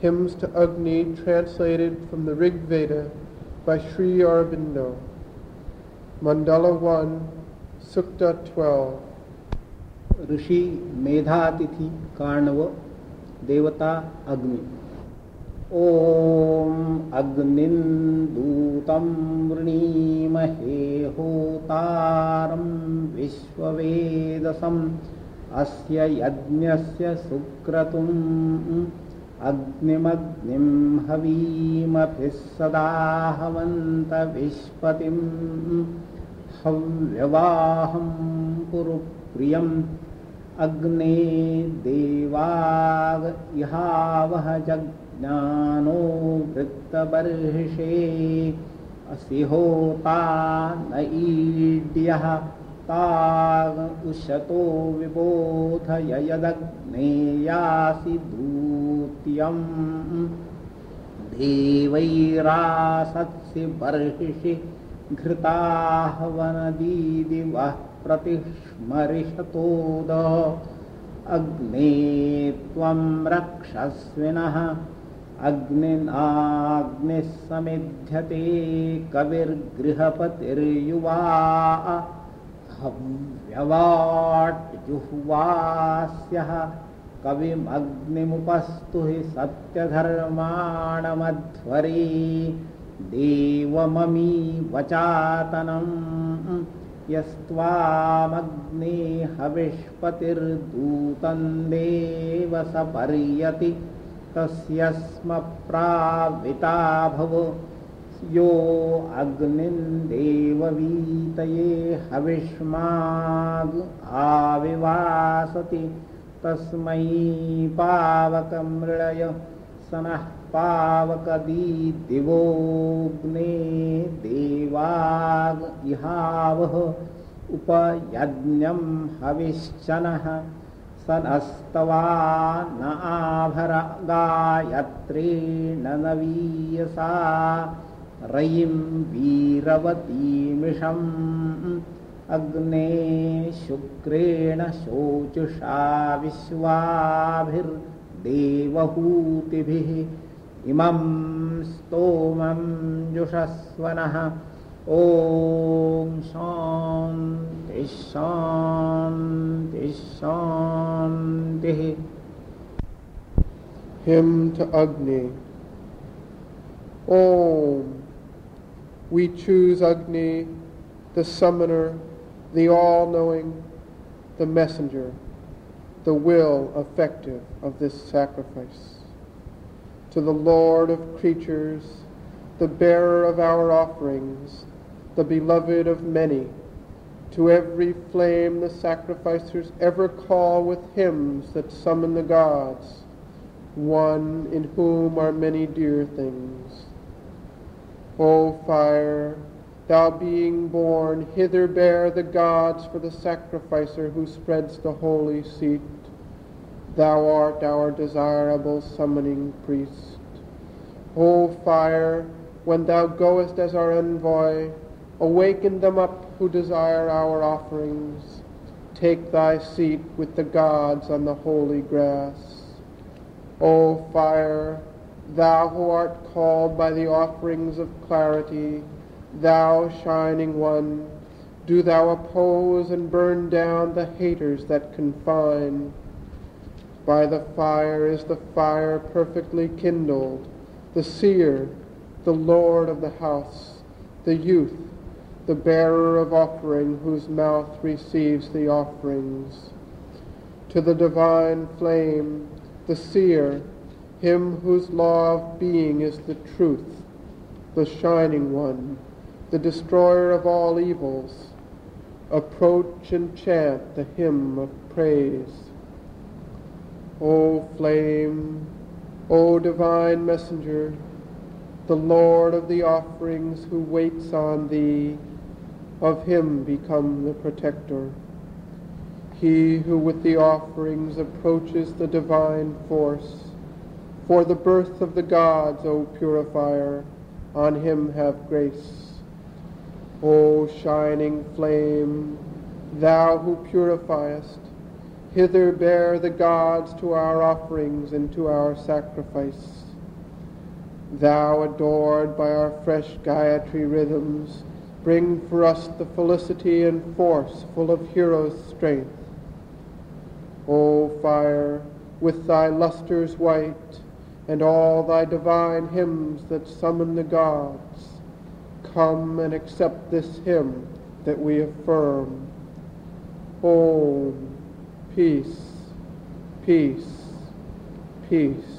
Hymns to Agni translated from the Rig Veda by Sri Aurobindo. Mandala 1, Sukta 12. ऋषि मेधातिथि कार्णव देवता अग्नि ॐ अग्निन्दूतं वृणीमहे होतारं विश्ववेदसम् अस्य यज्ञस्य सुक्रतुम् अग्निमग्निं हवीमभिः सदा हवन्तविष्पतिम् हव्यवाहं पुरुप्रियम् अग्ने देवाग इहावह जज्ञानो वृत्तबर्हिषे। असि होता न ईड्यः उशतो विबोधय यदग्ने यासि दूत्यम्। देवैरासत्सि बर्हिषि घृताहवनदीदिवः प्रतिस्मरिषतोद। अग्ने त्वं रक्षस्विनः। अग्निनाग्निः समिध्यते कविर्गृहपतिर्युवा हव्यवाट्जुह्वास्यः कविमग्निमुपस्तु हि सत्यधर्माणमध्वरी। देवममी हविष्पतिर्दूतं देव स पर्यति तस्य स्म भव यो अग्निं देववीतये हविष्माग् आविवासति। तस्मै पावकमृळय स नः पावकदीदिवोऽग्ने देवाग इहावः। उपयज्ञं हविश्चनः स नस्तवा न आभर गायत्रेण नवीयसा रयिं वीरवतीमिषम्। अग्ने शुक्रेण शोचुषा विश्वाभिर्देवहूतिभिः। इमं स्तोमं जुषस्वनः। ॐ शान्तिः शान्तिः शान्तिः। Hymn to Agni. Om. We choose Agni, the summoner, the all knowing, the messenger, the will effective of this sacrifice. To the Lord of creatures, the bearer of our offerings, the beloved of many, to every flame the sacrificers ever call with hymns that summon the gods, one in whom are many dear things. O fire, thou being born, hither bear the gods for the sacrificer who spreads the holy seat. Thou art our desirable summoning priest. O fire, when thou goest as our envoy, awaken them up who desire our offerings. Take thy seat with the gods on the holy grass. O fire, thou who art called by the offerings of clarity, thou shining one, do thou oppose and burn down the haters that confine. By the fire is the fire perfectly kindled, the seer, the lord of the house, the youth, the bearer of offering whose mouth receives the offerings. To the divine flame, the seer, him whose law of being is the truth, the shining one, the destroyer of all evils, approach and chant the hymn of praise. O flame, O divine messenger, the Lord of the offerings who waits on thee, of him become the protector. He who with the offerings approaches the divine force, for the birth of the gods, O purifier, on him have grace. O shining flame, thou who purifiest, hither bear the gods to our offerings and to our sacrifice. Thou, adored by our fresh Gayatri rhythms, bring for us the felicity and force full of hero's strength. O fire, with thy lustres white, and all thy divine hymns that summon the gods, come and accept this hymn that we affirm. Om, peace, peace, peace.